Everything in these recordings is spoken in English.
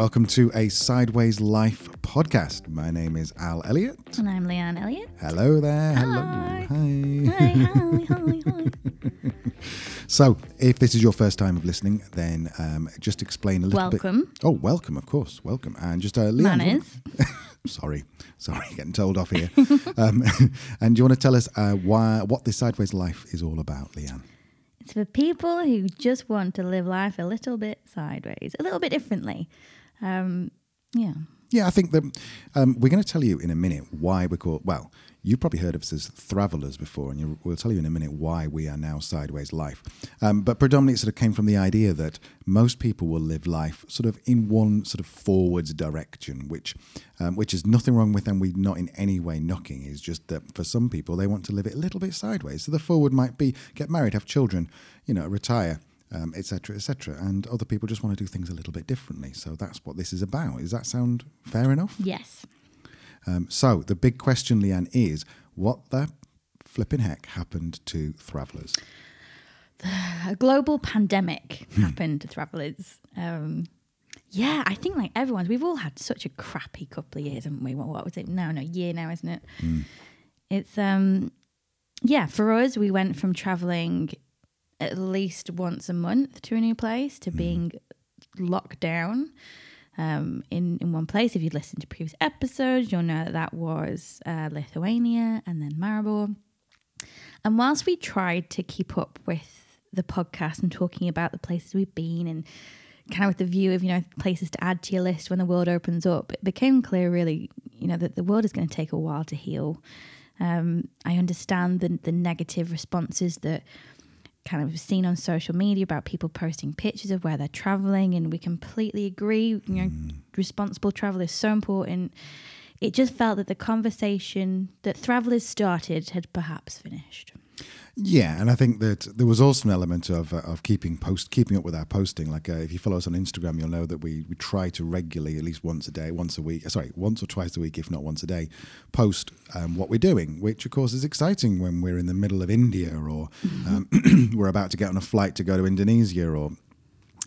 welcome to a Sideways Life podcast. My name is Al Elliott. And I'm Leanne Elliott. Hello there. Hello. Hi. Hi. Hi, hi, hi. So, if this is your first time of listening, then um, just explain a little bit. Welcome. Oh, welcome, of course, welcome. And just uh, Leanne. Manners. sorry, sorry, getting told off here. um, and do you want to tell us uh, why what this Sideways Life is all about, Leanne? It's for people who just want to live life a little bit sideways, a little bit differently. Um, yeah. Yeah, I think that um, we're going to tell you in a minute why we're called. Well, you've probably heard of us as Thravellers before, and we'll tell you in a minute why we are now Sideways Life. Um, but predominantly, it sort of came from the idea that most people will live life sort of in one sort of forwards direction, which um, which is nothing wrong with, and we're not in any way knocking. Is just that for some people they want to live it a little bit sideways. So the forward might be get married, have children, you know, retire um, etc., etc. And other people just want to do things a little bit differently. So that's what this is about. Does that sound fair enough? Yes. Um, so the big question, Leanne, is what the flipping heck happened to Thravellers? A global pandemic happened to Thravellers. Um, yeah, I think like everyone's, we've all had such a crappy couple of years, haven't we? What, what was it? No, no, year now, isn't it? It's, um, yeah, for us, we went from traveling at least once a month to a new place to being locked down um, in, in one place. If you'd listened to previous episodes, you'll know that that was uh, Lithuania and then Maribor. And whilst we tried to keep up with the podcast and talking about the places we've been and kind of with the view of, you know, places to add to your list when the world opens up, it became clear really, you know, that the world is going to take a while to heal. Um, I understand the, the negative responses that kind of seen on social media about people posting pictures of where they're traveling and we completely agree you know mm. responsible travel is so important. It just felt that the conversation that Thravellers started had perhaps finished Yeah, and I think that there was also an element of, uh, of keeping post keeping up with our posting. Like uh, if you follow us on Instagram, you'll know that we, we try to regularly, at least once a day, once a week, sorry, once or twice a week, if not once a day, post um, what we're doing, which of course is exciting when we're in the middle of India or um, we're about to get on a flight to go to Indonesia or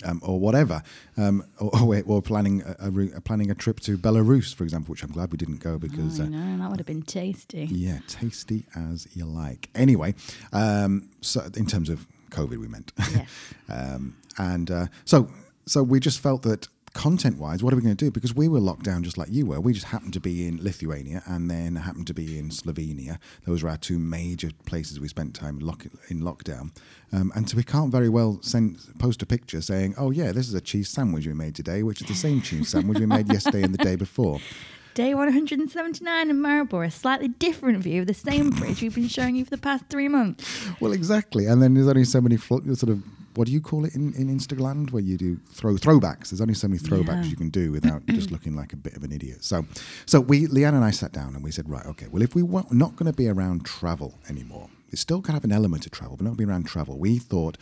um, or whatever, um, or, or planning a, a, planning a trip to Belarus, for example, which I'm glad we didn't go because uh, know that would have been tasty yeah, tasty as you like. Anyway, um, so in terms of COVID, we meant. yes um, and uh, so, so we just felt that content-wise, what are we going to do? Because we were locked down just like you were. We just happened to be in Lithuania and then happened to be in Slovenia. Those were our two major places we spent time lock- in lockdown. Um, and so we can't very well send post a picture saying, "Oh yeah, this is a cheese sandwich we made today," which is the same cheese sandwich we made yesterday and the day before. day 179 in Maribor a slightly different view of the same bridge we've been showing you for the past three months Well, exactly. And then there's only so many fl- sort of what do you call it in, in Instagram where you do throw throwbacks. There's only so many throwbacks Yeah. you can do without just looking like a bit of an idiot. So, so we Leanne and I sat down and we said, right, okay, well, if we were not going to be around travel anymore, it's still kind of an element of travel, but not be around travel. We thought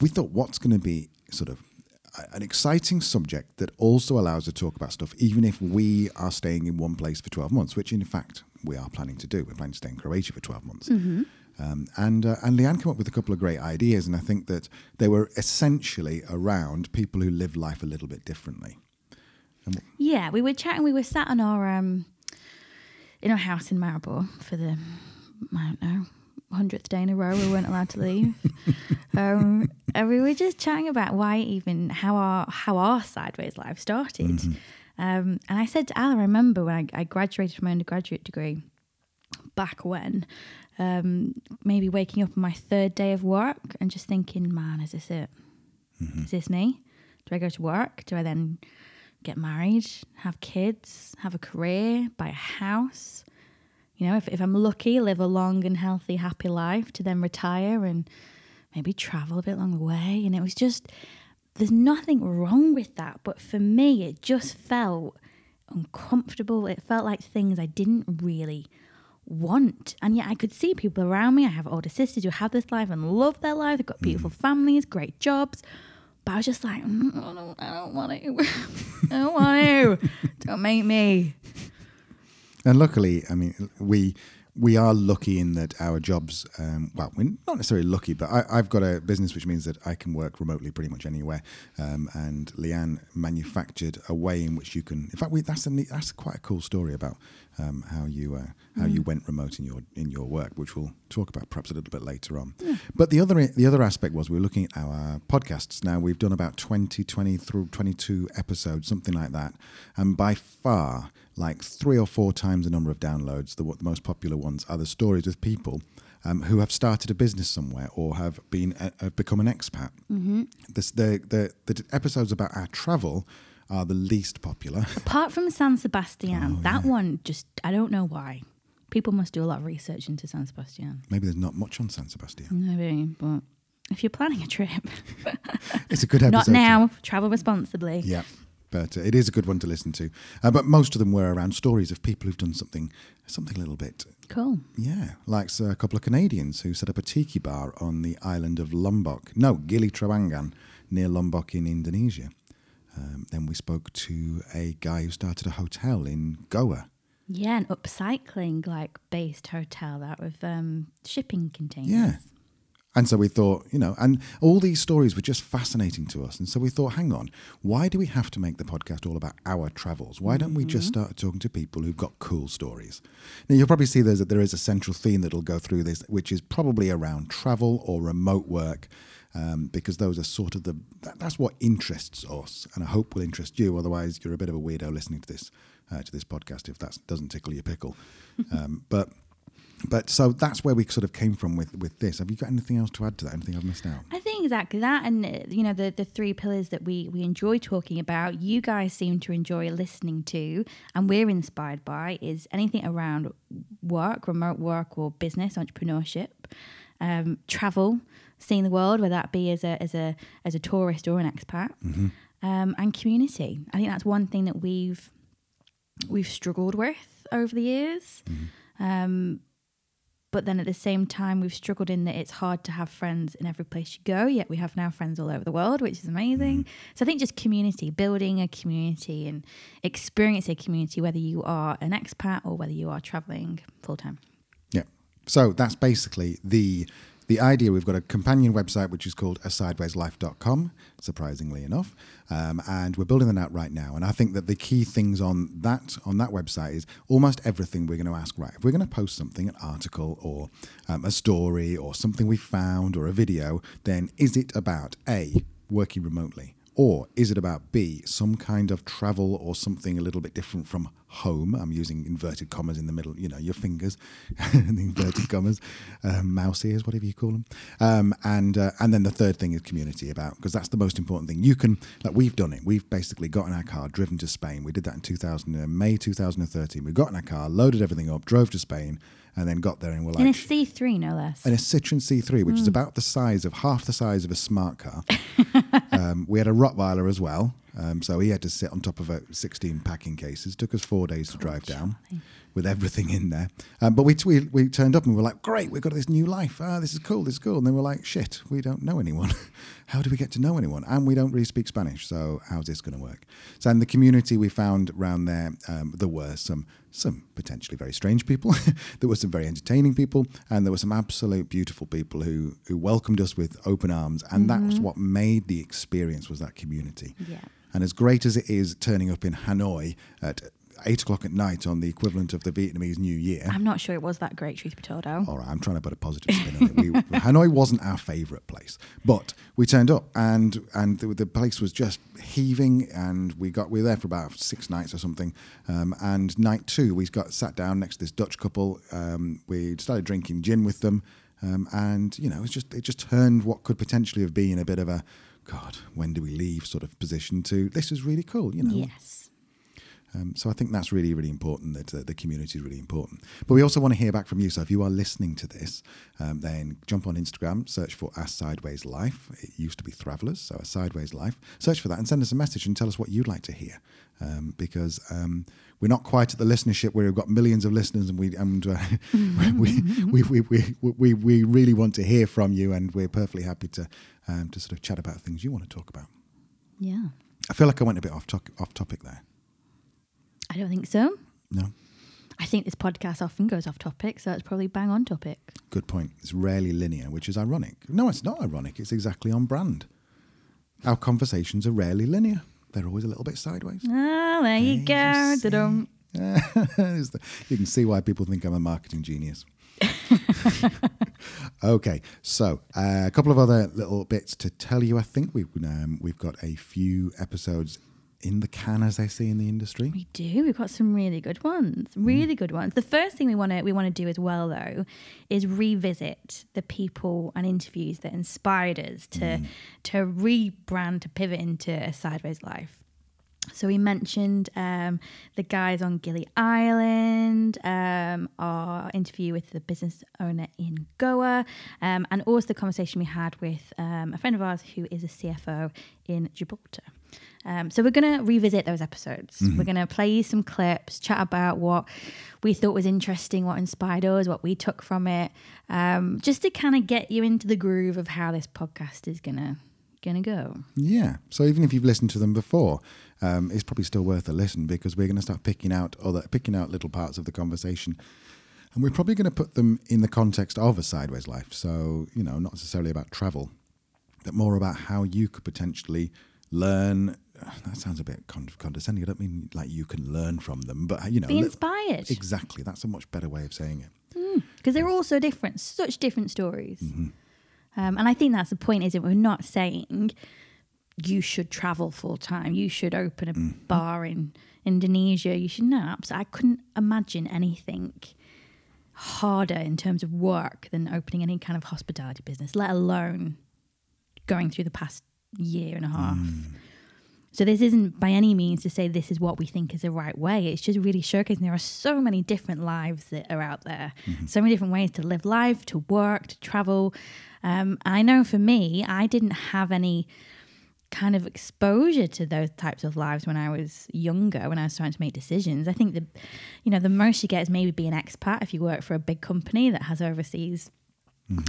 we thought what's going to be sort of an exciting subject that also allows to talk about stuff, even if we are staying in one place for 12 months, which in fact we are planning to do. We're planning to stay in Croatia for 12 months. Mm-hmm. Um, and, uh, and Leanne came up with a couple of great ideas, and I think that they were essentially around people who live life a little bit differently. Yeah, we were chatting. We were sat on our um, in our house in Maribor for the I don't know hundredth day in a row. We weren't allowed to leave, um, and we were just chatting about why even how our how our sideways life started. Um, and I said to Al, I remember when I, I graduated from my undergraduate degree back when, um, maybe waking up on my third day of work and just thinking, man, is this it? Is this me? Do I go to work? Do I then get married, have kids, have a career, buy a house? You know, if, if I'm lucky, live a long and healthy, happy life to then retire and maybe travel a bit along the way. And it was just, there's nothing wrong with that. But for me, it just felt uncomfortable. It felt like things I didn't really want. And yet I could see people around me. I have older sisters who have this life and love their life. They've got beautiful families, great jobs. But I was just like, "Mm, I don't, I don't want to. I don't want to. Don't make me. And luckily, I mean, we we are lucky in that our jobs, um, well, we're not necessarily lucky, but I, have got a business which means that I can work remotely pretty much anywhere. Um, and Leanne manufactured a way in which you can. In fact, we, that's a neat, that's quite a cool story about um, how you uh, how mm. you went remote in your in your work, which we'll talk about perhaps a little bit later on. Yeah. But the other the other aspect was we were looking at our podcasts. Now we've done about 20, 20 through 22 episodes, something like that, and by far like three or four times the number of downloads. The, the most popular ones are the stories with people um, who have started a business somewhere or have been uh, have become an expat. Mm-hmm. This, the, the the episodes about our travel are the least popular. Apart from San Sebastian, oh, that yeah. one just I don't know why. People must do a lot of research into San Sebastian. Maybe there's not much on San Sebastian. Maybe, but if you're planning a trip, it's a good episode. Not now. Travel responsibly. Yeah but uh, it is a good one to listen to. Uh, but most of them were around stories of people who've done something, something a little bit cool. Yeah, like a couple of Canadians who set up a tiki bar on the island of Lombok. No, Gili Trawangan, near Lombok in Indonesia. Um, then we spoke to a guy who started a hotel in Goa. Yeah, an upcycling like based hotel that with um, shipping containers. Yeah, and so we thought, you know, and all these stories were just fascinating to us. And so we thought, hang on, why do we have to make the podcast all about our travels? Why don't we just mm-hmm. start talking to people who've got cool stories? Now, you'll probably see there's that there is a central theme that'll go through this, which is probably around travel or remote work. Um, because those are sort of the that, that's what interests us, and I hope will interest you. Otherwise, you're a bit of a weirdo listening to this uh, to this podcast if that doesn't tickle your pickle. Um, but but so that's where we sort of came from with with this. Have you got anything else to add to that? Anything I've missed out? I think exactly that, and uh, you know the the three pillars that we we enjoy talking about. You guys seem to enjoy listening to, and we're inspired by is anything around work, remote work, or business entrepreneurship, um, travel, seeing the world, whether that be as a as a as a tourist or an expat, mm-hmm. um, and community. I think that's one thing that we've we've struggled with over the years. Mm-hmm. Um, but then at the same time, we've struggled in that it's hard to have friends in every place you go, yet we have now friends all over the world, which is amazing. Mm. So I think just community, building a community and experience a community, whether you are an expat or whether you are traveling full time. Yeah. So that's basically the the idea we've got a companion website which is called asidewayslife.com surprisingly enough. Um, and we're building that out right now. And i think that the key things on that on that website is almost everything we're going to ask right if we're going to post something an article or um, a story or something we found or a video then is it about a working remotely or is it about B, some kind of travel or something a little bit different from home? I'm using inverted commas in the middle, you know, your fingers, the inverted commas, um, mouse ears, whatever you call them. Um, and uh, and then the third thing is community about, because that's the most important thing. You can, like we've done it. We've basically got in our car, driven to Spain. We did that in 2000, uh, May 2013. We got in our car, loaded everything up, drove to Spain and then got there and were like in a C3 no less. In a Citroen C3, which mm. is about the size of half the size of a smart car. um, we had a Rottweiler as well, um, so he had to sit on top of a 16 packing cases. Took us four days to drive down with everything in there. Um, but we, we, we turned up and we were like, great, we've got this new life. Ah, this is cool, this is cool. And then we're like, shit, we don't know anyone. How do we get to know anyone? And we don't really speak Spanish. So how's this going to work? So in the community we found around there, um, there were some some potentially very strange people. there were some very entertaining people, and there were some absolute beautiful people who who welcomed us with open arms. And mm-hmm. that's what made the experience was that community. Yeah. And as great as it is turning up in Hanoi at eight o'clock at night on the equivalent of the Vietnamese New Year. I'm not sure it was that great, truth be told. Al. All right, I'm trying to put a positive spin on it. We, Hanoi wasn't our favourite place, but we turned up and and the, the, place was just heaving, and we got we were there for about six nights or something. Um, and night two, we got sat down next to this Dutch couple. Um, we started drinking gin with them, um, and you know, it just it just turned what could potentially have been a bit of a God, when do we leave sort of position to this is really cool, you know. Yes um, so I think that's really, really important that uh, the community is really important. But we also want to hear back from you. So if you are listening to this, um, then jump on Instagram, search for A Sideways Life. It used to be Thravellers, so A Sideways Life. Search for that and send us a message and tell us what you'd like to hear. Um, because um, we're not quite at the listenership where we've got millions of listeners and we and uh, we, we, we, we, we, we really want to hear from you and we're perfectly happy to um, to sort of chat about things you want to talk about. Yeah. I feel like I went a bit off, to- off topic there. I don't think so. No. I think this podcast often goes off topic, so it's probably bang on topic. Good point. It's rarely linear, which is ironic. No, it's not ironic. It's exactly on brand. Our conversations are rarely linear. They're always a little bit sideways. Ah, there you Hey, go. you see. Da-dum. There's the- you can see why people think I'm a marketing genius. okay, so uh, a couple of other little bits to tell you. I think we've um, we've got a few episodes in the can, as they say in the industry. We do. We've got some really good ones. Really good ones. The first thing we want to we want to do as well though is revisit the people and interviews that inspired us to to rebrand to pivot into a sideways life. So we mentioned um, the guys on Gili Island, um, our interview with the business owner in Goa, um, and also the conversation we had with um, a friend of ours who is a CFO in Gibraltar. Um, so we're going to revisit those episodes. We're going to play you some clips, chat about what we thought was interesting, what inspired us, what we took from it, um, just to kind of get you into the groove of how this podcast is gonna gonna go. Yeah. So even if you've listened to them before, um, it's probably still worth a listen because we're going to start picking out other picking out little parts of the conversation, and we're probably going to put them in the context of a sideways life. So you know, not necessarily about travel, but more about how you could potentially learn. That sounds a bit condescending. I don't mean like you can learn from them, but you know, Be li- inspired. exactly. That's a much better way of saying it. because they're all so different, such different stories. Mm-hmm. Um, and I think that's the point, isn't it? We're not saying you should travel full time, you should open a Mm-hmm. bar in Indonesia, you should not. I couldn't imagine anything harder in terms of work than opening any kind of hospitality business, let alone going through the past year and a half. Mm. So this isn't by any means to say this is what we think is the right way. It's just really showcasing there are so many different lives that are out there, so many different ways to live life, to work, to travel. Um, I know for me, I didn't have any kind of exposure to those types of lives when I was younger, when I was trying to make decisions. I think the, you know, the most you get is maybe be an expat if you work for a big company that has overseas,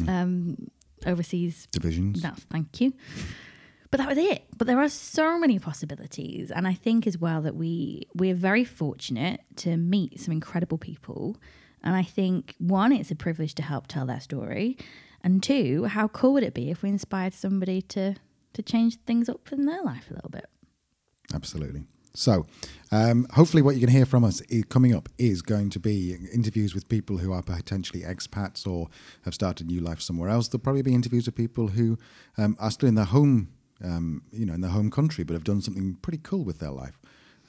um, overseas Divisions. that's thank you. But that was it. But there are so many possibilities, and I think as well that we we're very fortunate to meet some incredible people. And I think one, it's a privilege to help tell their story, and two, how cool would it be if we inspired somebody to to change things up in their life a little bit? Absolutely. So, um, hopefully, what you can hear from us coming up is going to be interviews with people who are potentially expats or have started new life somewhere else. There'll probably be interviews with people who um, are still in their home, um, you know, in their home country, but have done something pretty cool with their life.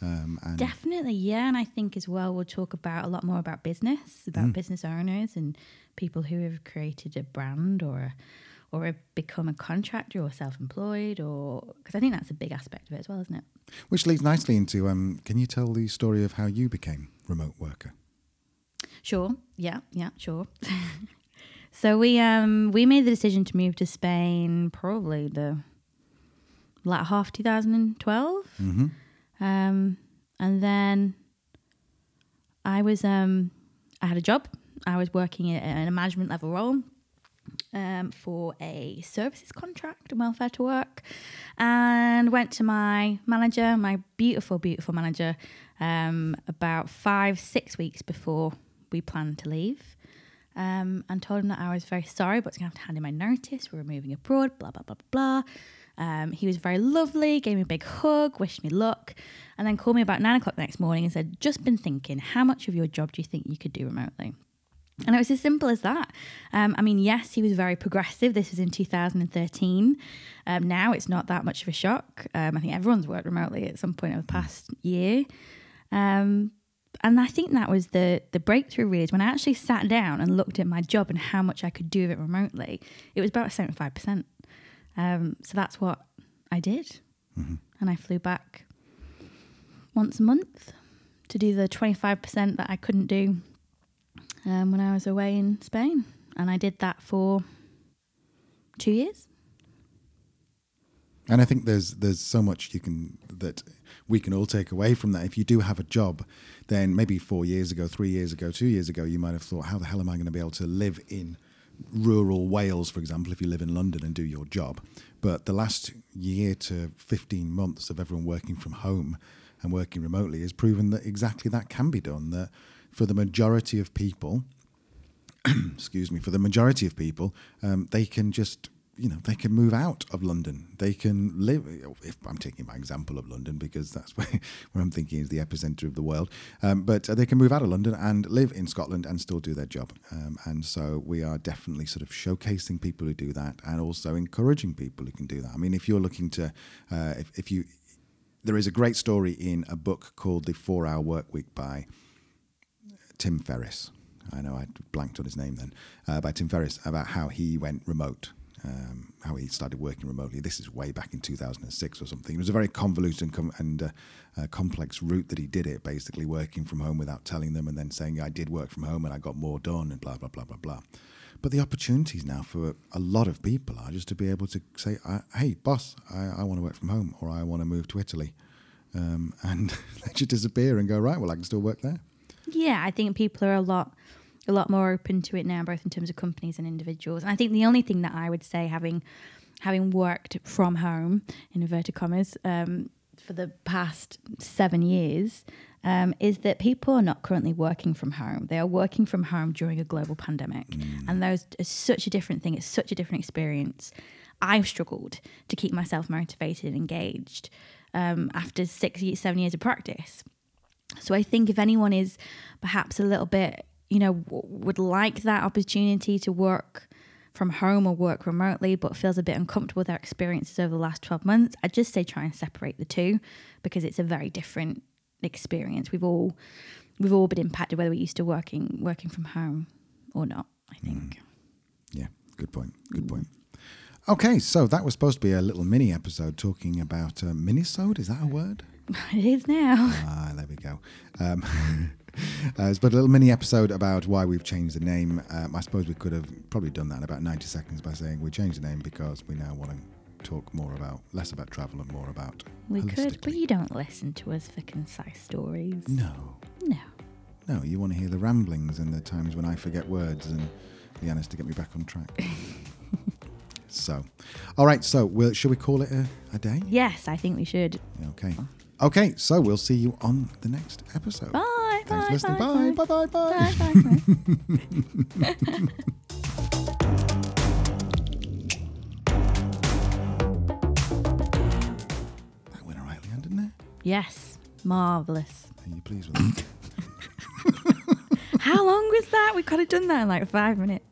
Um, and Definitely, yeah. And I think as well, we'll talk about a lot more about business, about business owners and people who have created a brand or a, or have become a contractor or self-employed, or because I think that's a big aspect of it as well, isn't it? which leads nicely into um, can you tell the story of how you became remote worker? Sure. Yeah. Yeah. Sure. so we um we made the decision to move to Spain probably the latter half 2012, Mm-hmm. um, and then I was um I had a job. I was working in a management level role. Um, for a services contract and welfare to work, and went to my manager, my beautiful, beautiful manager, um, about five, six weeks before we planned to leave, um, and told him that I was very sorry, but I was going to have to hand in my notice. We were moving abroad, blah, blah, blah, blah, blah. Um, he was very lovely, gave me a big hug, wished me luck, and then called me about nine o'clock the next morning and said, Just been thinking, how much of your job do you think you could do remotely? And it was as simple as that. Um, I mean, yes, he was very progressive. This was in 2013. Um, now it's not that much of a shock. Um, I think everyone's worked remotely at some point in the past year. Um, and I think that was the the breakthrough really is when I actually sat down and looked at my job and how much I could do of it remotely. It was about 75%. Um, so that's what I did. And I flew back once a month to do the 25% that I couldn't do um, when I was away in Spain. And I did that for two years. And I think there's there's so much you can that we can all take away from that. If you do have a job, then maybe four years ago, three years ago, two years ago, you might have thought, how the hell am I going to be able to live in rural Wales, for example, if you live in London and do your job? But the last year to 15 months of everyone working from home and working remotely has proven that exactly that can be done. That for the majority of people, excuse me, for the majority of people, um, they can just you know they can move out of London. They can live. If I'm taking my example of London because that's where, where I'm thinking is the epicenter of the world. Um, but uh, they can move out of London and live in Scotland and still do their job. Um, and so we are definitely sort of showcasing people who do that and also encouraging people who can do that. I mean, if you're looking to, uh, if, if you, there is a great story in a book called The Four Hour Work Week by Tim Ferriss. I know I blanked on his name then, uh, by Tim Ferriss about how he went remote um, how he started working remotely. This is way back in 2006 or something. It was a very convoluted and, com- and uh, uh, complex route that he did it, basically working from home without telling them and then saying, I did work from home and I got more done and blah, blah, blah, blah, blah. But the opportunities now for a lot of people are just to be able to say, hey, boss, I, I want to work from home or I want to move to Italy. Um, and they just disappear and go, right, well, I can still work there. Yeah, I think people are a lot a lot more open to it now, both in terms of companies and individuals. And I think the only thing that I would say, having having worked from home in inverted commas um, for the past seven years, um, is that people are not currently working from home. They are working from home during a global pandemic, mm. and those is such a different thing. It's such a different experience. I've struggled to keep myself motivated and engaged um, after six, seven years of practice. So I think if anyone is perhaps a little bit you know, w- would like that opportunity to work from home or work remotely, but feels a bit uncomfortable with their experiences over the last 12 months, I'd just say try and separate the two because it's a very different experience. We've all we've all been impacted whether we're used to working working from home or not, I think. Mm. Yeah, good point. Good point. Okay, so that was supposed to be a little mini episode talking about uh, minisode. Is that a word? It is now. Ah, there we go. Um, uh, it's but a little mini episode about why we've changed the name. Um, I suppose we could have probably done that in about 90 seconds by saying we changed the name because we now want to talk more about, less about travel and more about. We could, but you don't listen to us for concise stories. No. No. No, you want to hear the ramblings and the times when I forget words and Leanna's to get me back on track. so, all right, so we'll, should we call it a, a day? Yes, I think we should. Okay. Okay, so we'll see you on the next episode. Bye. Thanks bye, for listening. Bye. Bye. Bye. Bye. Bye. bye, bye. that went all right, Leanne, didn't it? Yes. Marvellous. Are you pleased with that? How long was that? We could have done that in like five minutes.